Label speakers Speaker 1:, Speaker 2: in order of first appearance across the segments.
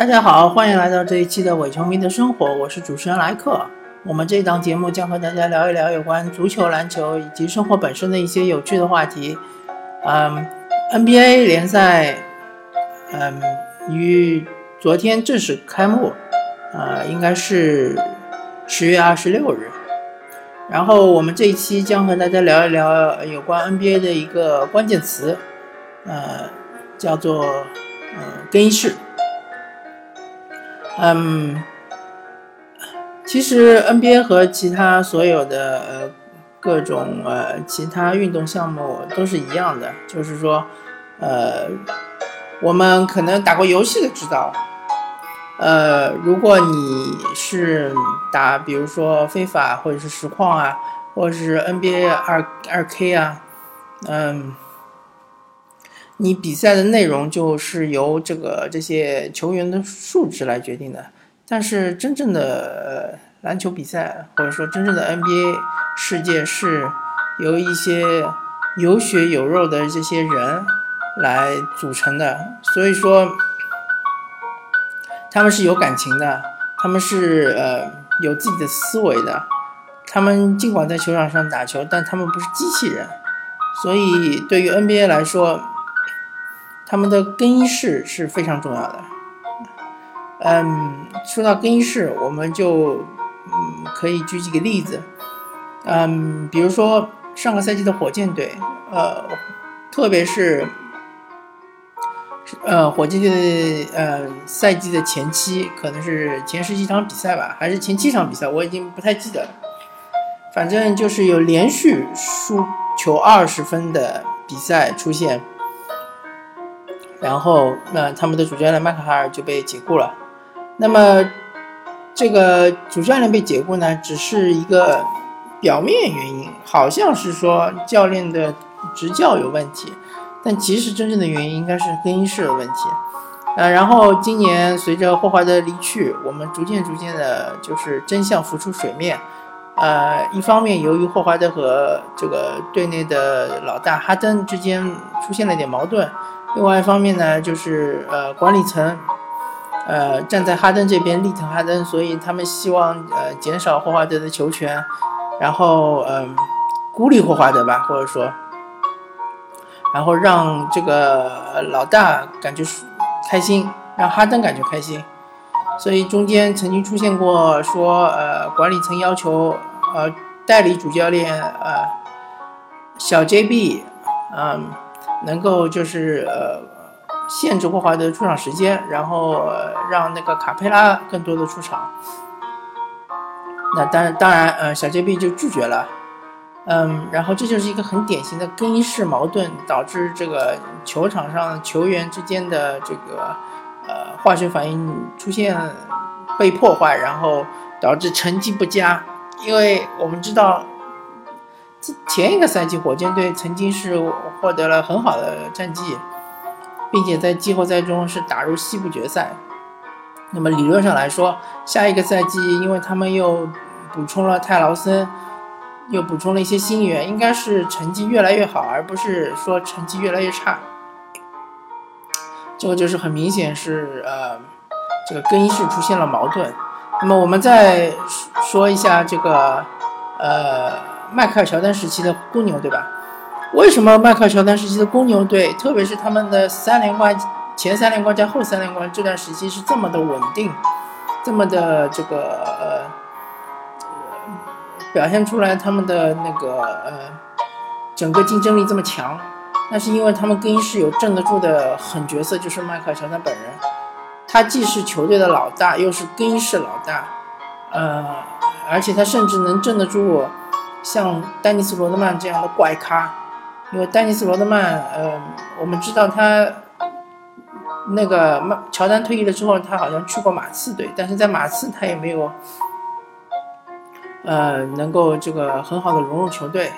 Speaker 1: 大家好，欢迎来到这一期的伪球迷的生活，我是主持人莱克。我们这档节目将和大家聊一聊有关足球、篮球以及生活本身的一些有趣的话题。嗯，NBA 联赛，嗯，于昨天正式开幕，呃，应该是十月二十六日。然后我们这一期将和大家聊一聊有关 NBA 的一个关键词，呃，叫做呃更衣室。嗯，其实 NBA 和其他所有的呃各种呃其他运动项目都是一样的，就是说，呃，我们可能打过游戏的知道，呃，如果你是打比如说非法或者是实况啊，或者是 NBA 二二 K 啊，嗯。你比赛的内容就是由这个这些球员的数值来决定的，但是真正的篮球比赛或者说真正的 NBA 世界是由一些有血有肉的这些人来组成的，所以说他们是有感情的，他们是呃有自己的思维的，他们尽管在球场上打球，但他们不是机器人，所以对于 NBA 来说。他们的更衣室是非常重要的。嗯，说到更衣室，我们就嗯可以举几个例子。嗯，比如说上个赛季的火箭队，呃，特别是呃火箭队的呃赛季的前期，可能是前十几场比赛吧，还是前七场比赛，我已经不太记得了。反正就是有连续输球二十分的比赛出现。然后，那他们的主教练麦克哈尔就被解雇了。那么，这个主教练被解雇呢，只是一个表面原因，好像是说教练的执教有问题，但其实真正的原因应该是更衣室的问题。呃，然后今年随着霍华德离去，我们逐渐逐渐的，就是真相浮出水面。呃，一方面由于霍华德和这个队内的老大哈登之间出现了点矛盾。另外一方面呢，就是呃管理层，呃站在哈登这边力挺哈登，所以他们希望呃减少霍华德的球权，然后嗯孤立霍华德吧，或者说，然后让这个老大感觉开心，让哈登感觉开心，所以中间曾经出现过说呃管理层要求呃代理主教练呃小 JB，嗯。能够就是呃限制霍华德出场时间，然后让那个卡佩拉更多的出场。那当然当然呃小杰比就拒绝了，嗯，然后这就是一个很典型的更衣室矛盾，导致这个球场上球员之间的这个呃化学反应出现被破坏，然后导致成绩不佳。因为我们知道。前一个赛季，火箭队曾经是获得了很好的战绩，并且在季后赛中是打入西部决赛。那么理论上来说，下一个赛季，因为他们又补充了泰劳森，又补充了一些新援，应该是成绩越来越好，而不是说成绩越来越差。这个就是很明显是呃，这个更衣室出现了矛盾。那么我们再说一下这个呃。迈克尔乔丹时期的公牛，对吧？为什么迈克尔乔丹时期的公牛队，特别是他们的三连冠、前三连冠加后三连冠这段时期是这么的稳定，这么的这个呃表现出来他们的那个呃整个竞争力这么强？那是因为他们更衣室有镇得住的狠角色，就是迈克尔乔丹本人。他既是球队的老大，又是更衣室老大，呃，而且他甚至能镇得住。像丹尼斯·罗德曼这样的怪咖，因为丹尼斯·罗德曼，呃，我们知道他那个乔丹退役了之后，他好像去过马刺队，但是在马刺他也没有，呃，能够这个很好的融入球队，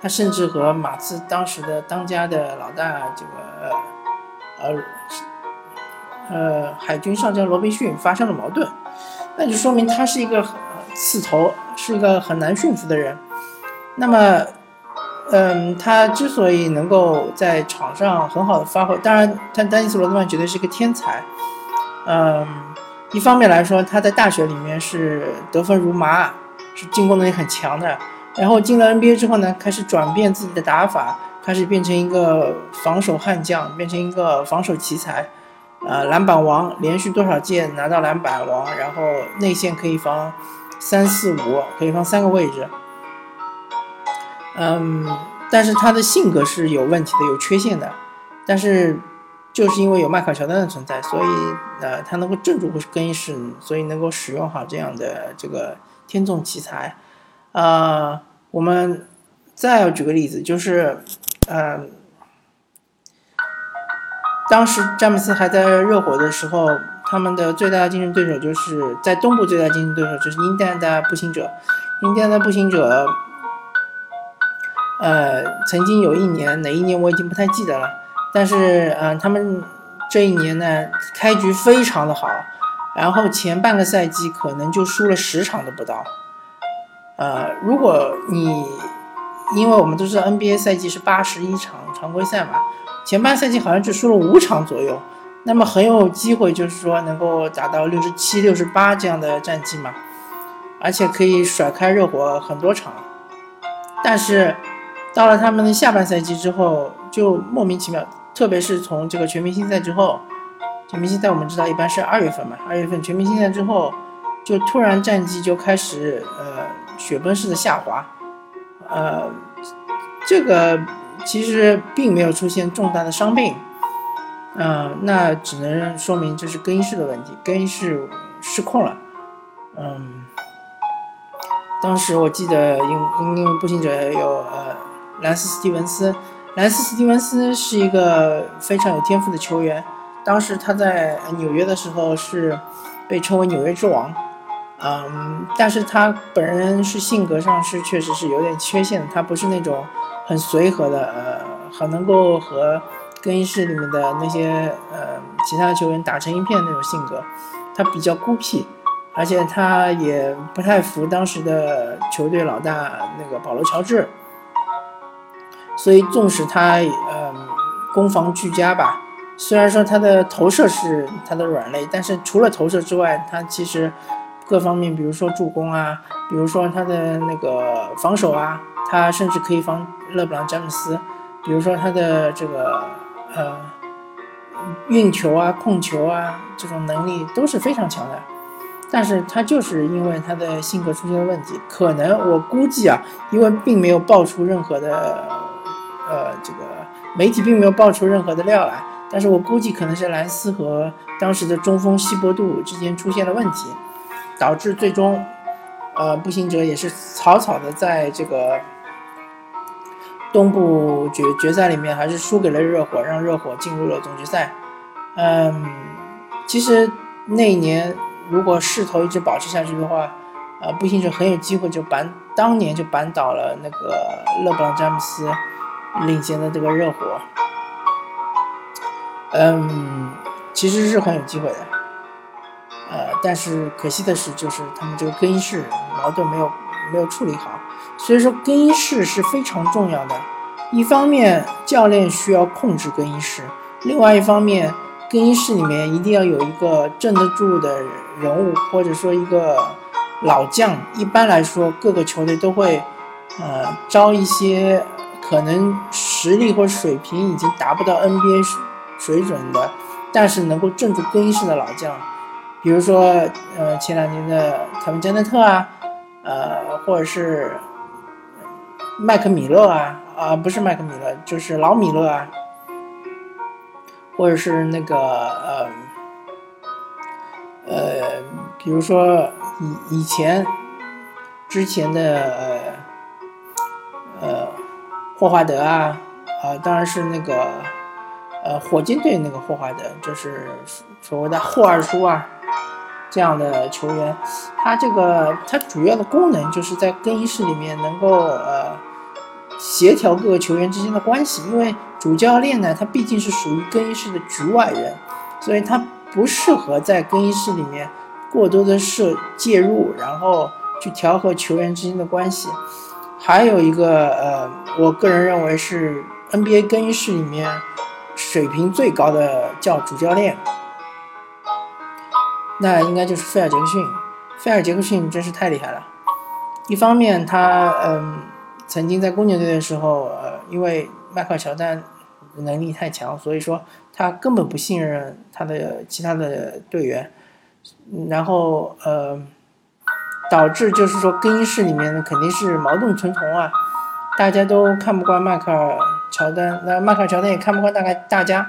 Speaker 1: 他甚至和马刺当时的当家的老大这个，呃，呃，海军上将罗宾逊发生了矛盾，那就说明他是一个刺头，是一个很难驯服的人。那么，嗯，他之所以能够在场上很好的发挥，当然，他丹尼斯·罗德曼绝对是个天才，嗯，一方面来说，他在大学里面是得分如麻，是进攻能力很强的。然后进了 NBA 之后呢，开始转变自己的打法，开始变成一个防守悍将，变成一个防守奇才。呃，篮板王，连续多少届拿到篮板王，然后内线可以防三四五，可以防三个位置。嗯，但是他的性格是有问题的，有缺陷的。但是就是因为有迈克尔乔丹的存在，所以呃，他能够镇住更衣室，所以能够使用好这样的这个天纵奇才。呃，我们再要举个例子，就是嗯，当时詹姆斯还在热火的时候，他们的最大的竞争对手就是在东部最大竞争对手就是印第安的步行者，印第安的步行者。呃，曾经有一年，哪一年我已经不太记得了。但是，嗯，他们这一年呢，开局非常的好，然后前半个赛季可能就输了十场都不到。呃，如果你，因为我们都知道 NBA 赛季是八十一场常规赛嘛，前半赛季好像只输了五场左右，那么很有机会就是说能够达到六十七、六十八这样的战绩嘛，而且可以甩开热火很多场，但是。到了他们的下半赛季之后，就莫名其妙，特别是从这个全明星赛之后，全明星赛我们知道一般是二月份嘛，二月份全明星赛之后，就突然战绩就开始呃雪崩式的下滑，呃，这个其实并没有出现重大的伤病，嗯，那只能说明这是更衣室的问题，更衣室失控了，嗯，当时我记得因因为步行者有呃。兰斯·斯蒂文斯，兰斯·斯蒂文斯是一个非常有天赋的球员。当时他在纽约的时候是被称为“纽约之王”，嗯，但是他本人是性格上是确实是有点缺陷的。他不是那种很随和的，呃，很能够和更衣室里面的那些呃其他球员打成一片那种性格。他比较孤僻，而且他也不太服当时的球队老大那个保罗·乔治。所以，纵使他嗯攻防俱佳吧，虽然说他的投射是他的软肋，但是除了投射之外，他其实各方面，比如说助攻啊，比如说他的那个防守啊，他甚至可以防勒布朗詹姆斯，比如说他的这个呃运球啊、控球啊这种能力都是非常强的。但是他就是因为他的性格出现了问题，可能我估计啊，因为并没有爆出任何的。呃，这个媒体并没有爆出任何的料来，但是我估计可能是兰斯和当时的中锋希伯杜之间出现了问题，导致最终，呃，步行者也是草草的在这个东部决决赛里面还是输给了热火，让热火进入了总决赛。嗯，其实那一年如果势头一直保持下去的话，呃，步行者很有机会就扳当年就扳倒了那个勒布朗詹姆斯。领先的这个热火，嗯，其实是很有机会的，呃，但是可惜的是，就是他们这个更衣室矛盾没有没有处理好，所以说更衣室是非常重要的。一方面，教练需要控制更衣室；，另外一方面，更衣室里面一定要有一个镇得住的人物，或者说一个老将。一般来说，各个球队都会呃招一些。可能实力或水平已经达不到 NBA 水准的，但是能够镇住更衣室的老将，比如说，呃，前两年的凯文加内特啊，呃，或者是麦克米勒啊，啊，不是麦克米勒，就是老米勒啊，或者是那个呃，呃，比如说以以前之前的呃。霍华德啊，啊，当然是那个，呃，火箭队那个霍华德，就是所谓的霍二叔啊，这样的球员，他这个他主要的功能就是在更衣室里面能够呃协调各个球员之间的关系，因为主教练呢，他毕竟是属于更衣室的局外人，所以他不适合在更衣室里面过多的涉介入，然后去调和球员之间的关系。还有一个呃，我个人认为是 NBA 更衣室里面水平最高的叫主教练。那应该就是菲尔杰克逊。菲尔杰克逊真是太厉害了。一方面，他嗯，曾经在公牛队的时候，呃，因为迈克尔乔丹能力太强，所以说他根本不信任他的其他的队员，然后呃，导致就是说更衣室里面肯定是矛盾重重啊，大家都看不惯迈克尔乔丹，那迈克尔乔丹也看不惯大概大家，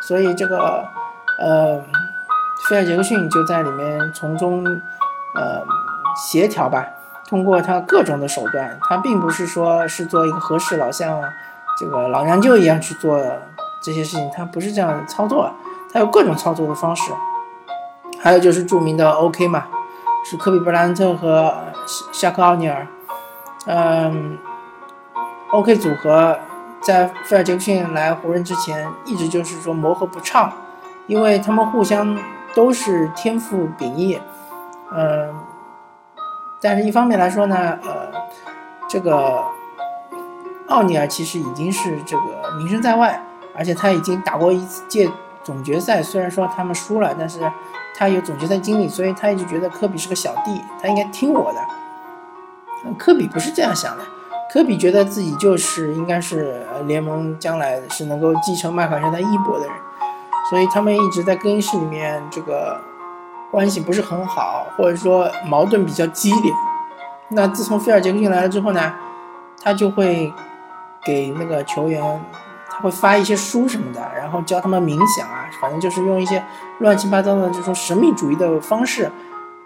Speaker 1: 所以这个呃，菲尔杰克逊就在里面从中呃协调吧。通过他各种的手段，他并不是说是做一个和事佬，像这个老娘舅一样去做这些事情，他不是这样操作，他有各种操作的方式。还有就是著名的 OK 嘛，是科比布莱恩特和夏克奥尼尔，嗯，OK 组合在菲尔杰克逊来湖人之前，一直就是说磨合不畅，因为他们互相都是天赋秉异，嗯。但是，一方面来说呢，呃，这个奥尼尔其实已经是这个名声在外，而且他已经打过一届总决赛。虽然说他们输了，但是他有总决赛经历，所以他一直觉得科比是个小弟，他应该听我的。科比不是这样想的，科比觉得自己就是应该是联盟将来是能够继承迈克尔乔丹衣钵的人，所以他们一直在更衣室里面这个。关系不是很好，或者说矛盾比较激烈。那自从菲尔杰克逊来了之后呢，他就会给那个球员，他会发一些书什么的，然后教他们冥想啊，反正就是用一些乱七八糟的这种神秘主义的方式，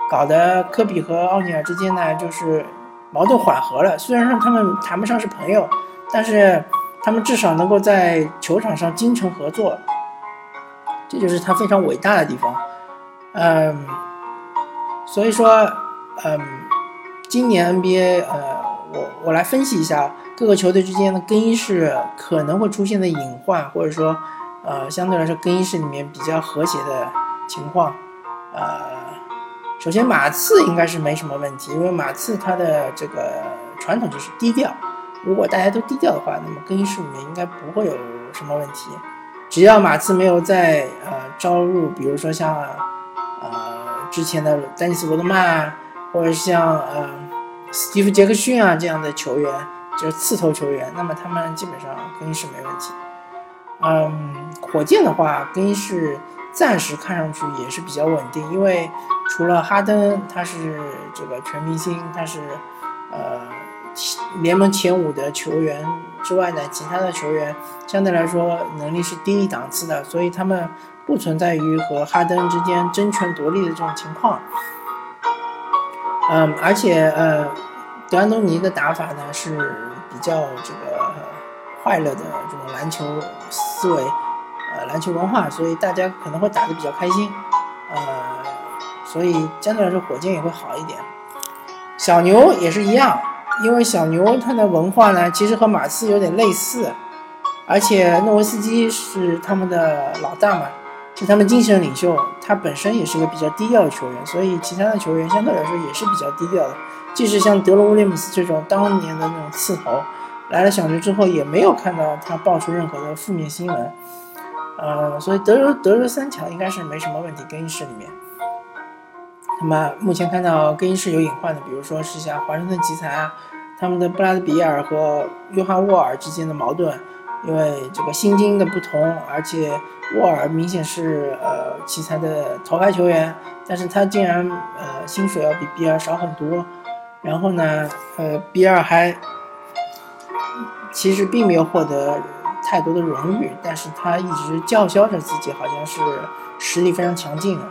Speaker 1: 搞得科比和奥尼尔之间呢就是矛盾缓和了。虽然说他们谈不上是朋友，但是他们至少能够在球场上精诚合作，这就是他非常伟大的地方。嗯，所以说，嗯，今年 NBA，呃，我我来分析一下各个球队之间的更衣室可能会出现的隐患，或者说，呃，相对来说更衣室里面比较和谐的情况。呃，首先马刺应该是没什么问题，因为马刺它的这个传统就是低调，如果大家都低调的话，那么更衣室里面应该不会有什么问题。只要马刺没有在呃招入，比如说像。呃，之前的丹尼斯罗德曼啊，或者像呃斯蒂夫杰克逊啊这样的球员，就是刺头球员，那么他们基本上更衣室没问题。嗯，火箭的话，更衣室暂时看上去也是比较稳定，因为除了哈登他是这个全明星，他是呃联盟前五的球员之外呢，其他的球员相对来说能力是低一档次的，所以他们。不存在于和哈登之间争权夺利的这种情况，嗯，而且呃，德安东尼的打法呢是比较这个快乐的这种篮球思维，呃，篮球文化，所以大家可能会打得比较开心，呃，所以相对来说火箭也会好一点。小牛也是一样，因为小牛它的文化呢其实和马刺有点类似，而且诺维斯基是他们的老大嘛。是他们精神领袖，他本身也是个比较低调的球员，所以其他的球员相对来说也是比较低调的。即使像德罗威廉姆斯这种当年的那种刺头，来了小牛之后也没有看到他爆出任何的负面新闻。呃，所以德州德州三强应该是没什么问题，更衣室里面。那么目前看到更衣室有隐患的，比如说是像华盛顿奇才啊，他们的布拉德比尔和约翰沃尔之间的矛盾。因为这个薪金的不同，而且沃尔明显是呃奇才的头牌球员，但是他竟然呃薪水要比比尔少很多，然后呢，呃比尔还其实并没有获得太多的荣誉，但是他一直叫嚣着自己好像是实力非常强劲的，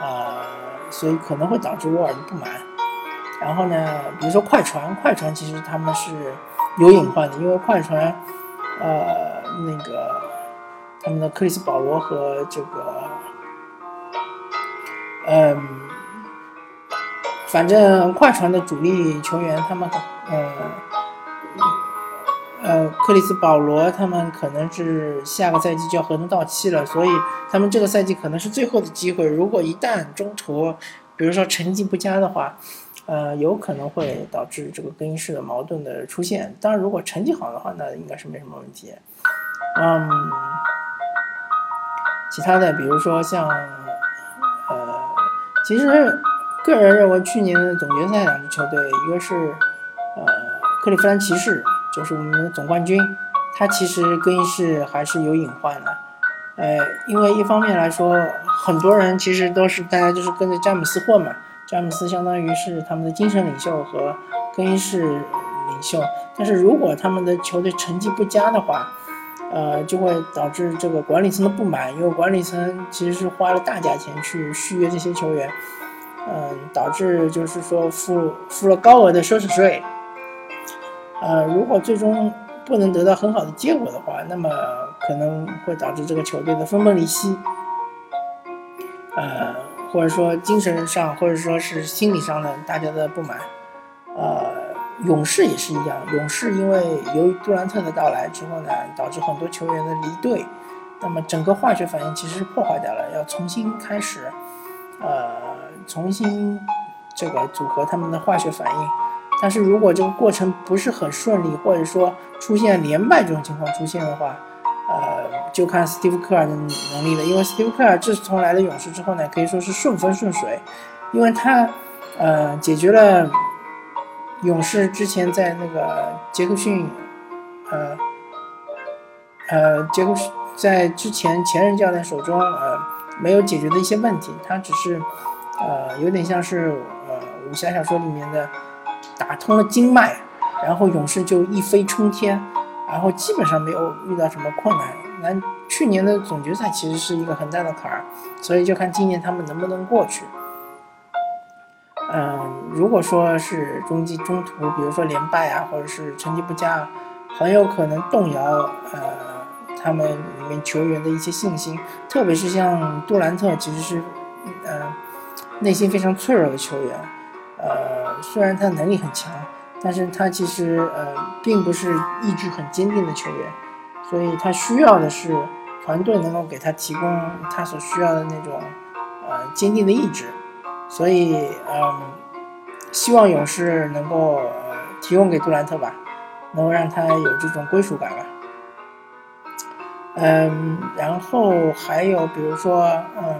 Speaker 1: 呃，所以可能会导致沃尔的不满。然后呢，比如说快船，快船其实他们是有隐患的，因为快船。呃，那个他们的克里斯保罗和这个，嗯，反正快船的主力球员，他们呃呃，克里斯保罗他们可能是下个赛季就要合同到期了，所以他们这个赛季可能是最后的机会。如果一旦中途，比如说成绩不佳的话，呃，有可能会导致这个更衣室的矛盾的出现。当然，如果成绩好的话，那应该是没什么问题。嗯，其他的，比如说像呃其实个人认为，去年的总决赛两支球队，一个是呃克利夫兰骑士，就是我们的总冠军，他其实更衣室还是有隐患的。呃，因为一方面来说，很多人其实都是大家就是跟着詹姆斯混嘛，詹姆斯相当于是他们的精神领袖和更衣室领袖。但是如果他们的球队成绩不佳的话，呃，就会导致这个管理层的不满，因为管理层其实是花了大价钱去续约这些球员，嗯，导致就是说付付了高额的奢侈税，呃，如果最终不能得到很好的结果的话，那么可能会导致这个球队的分崩离析，呃，或者说精神上，或者说是心理上的大家的不满，呃。勇士也是一样，勇士因为由于杜兰特的到来之后呢，导致很多球员的离队，那么整个化学反应其实是破坏掉了，要重新开始，呃，重新这个组合他们的化学反应。但是如果这个过程不是很顺利，或者说出现连败这种情况出现的话，呃，就看斯蒂夫科尔的能力了。因为斯蒂夫科尔自从来了勇士之后呢，可以说是顺风顺水，因为他呃解决了。勇士之前在那个杰克逊，呃，呃，杰克逊在之前前任教练手中，呃，没有解决的一些问题，他只是，呃，有点像是呃武侠小说里面的打通了经脉，然后勇士就一飞冲天，然后基本上没有遇到什么困难。那去年的总决赛其实是一个很大的坎儿，所以就看今年他们能不能过去。嗯，如果说是中继中途，比如说连败啊，或者是成绩不佳，很有可能动摇呃他们里面球员的一些信心。特别是像杜兰特，其实是呃内心非常脆弱的球员。呃，虽然他能力很强，但是他其实呃并不是意志很坚定的球员，所以他需要的是团队能够给他提供他所需要的那种呃坚定的意志。所以，嗯，希望勇士能够呃提供给杜兰特吧，能够让他有这种归属感吧。嗯，然后还有比如说，嗯，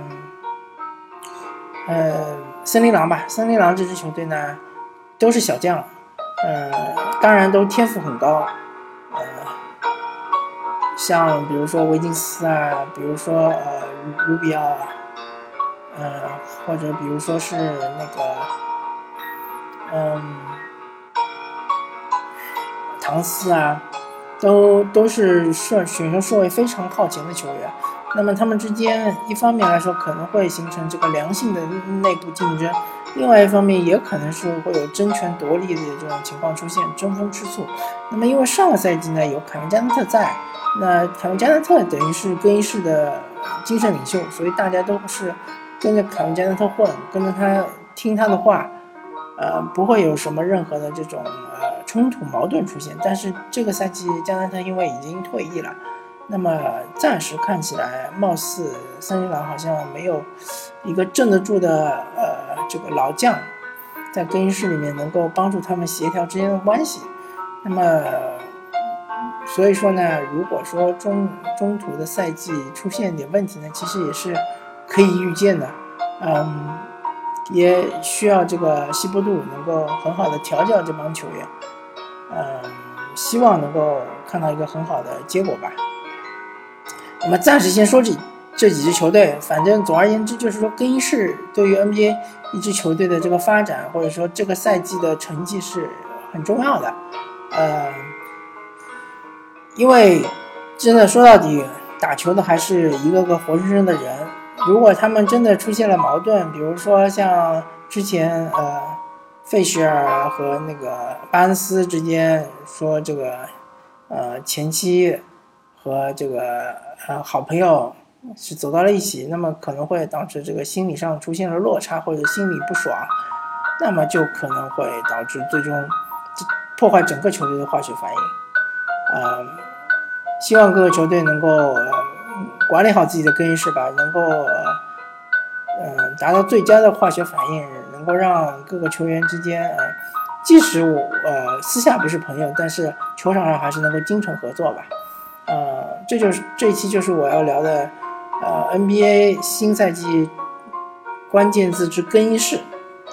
Speaker 1: 呃，森林狼吧，森林狼这支球队呢，都是小将，呃，当然都天赋很高，呃，像比如说维金斯啊，比如说呃卢比奥啊。呃，或者比如说是那个，嗯，唐斯啊，都都是顺选秀顺位非常靠前的球员。那么他们之间，一方面来说可能会形成这个良性的内部竞争，另外一方面也可能是会有争权夺利的这种情况出现，争风吃醋。那么因为上个赛季呢有凯文加内特在，那凯文加内特等于是更衣室的精神领袖，所以大家都是。跟着凯文加内特混，跟着他听他的话，呃，不会有什么任何的这种呃冲突矛盾出现。但是这个赛季加内特因为已经退役了，那么暂时看起来，貌似森林狼好像没有一个镇得住的呃这个老将，在更衣室里面能够帮助他们协调之间的关系。那么，所以说呢，如果说中中途的赛季出现点问题呢，其实也是。可以预见的，嗯，也需要这个西波杜能够很好的调教这帮球员，嗯，希望能够看到一个很好的结果吧。我们暂时先说这这几支球队，反正总而言之就是说，更衣室对于 NBA 一支球队的这个发展，或者说这个赛季的成绩是很重要的，呃，因为真的说到底，打球的还是一个个活生生的人。如果他们真的出现了矛盾，比如说像之前呃，费舍尔和那个巴恩斯之间说这个呃前期和这个呃好朋友是走到了一起，那么可能会导致这个心理上出现了落差或者心里不爽，那么就可能会导致最终破坏整个球队的化学反应。呃，希望各个球队能够。管理好自己的更衣室吧，能够，嗯，达到最佳的化学反应，能够让各个球员之间，呃，即使我，呃，私下不是朋友，但是球场上还是能够精诚合作吧。呃，这就是这一期就是我要聊的，呃，NBA 新赛季，关键字之更衣室。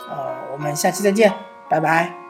Speaker 1: 呃，我们下期再见，拜拜。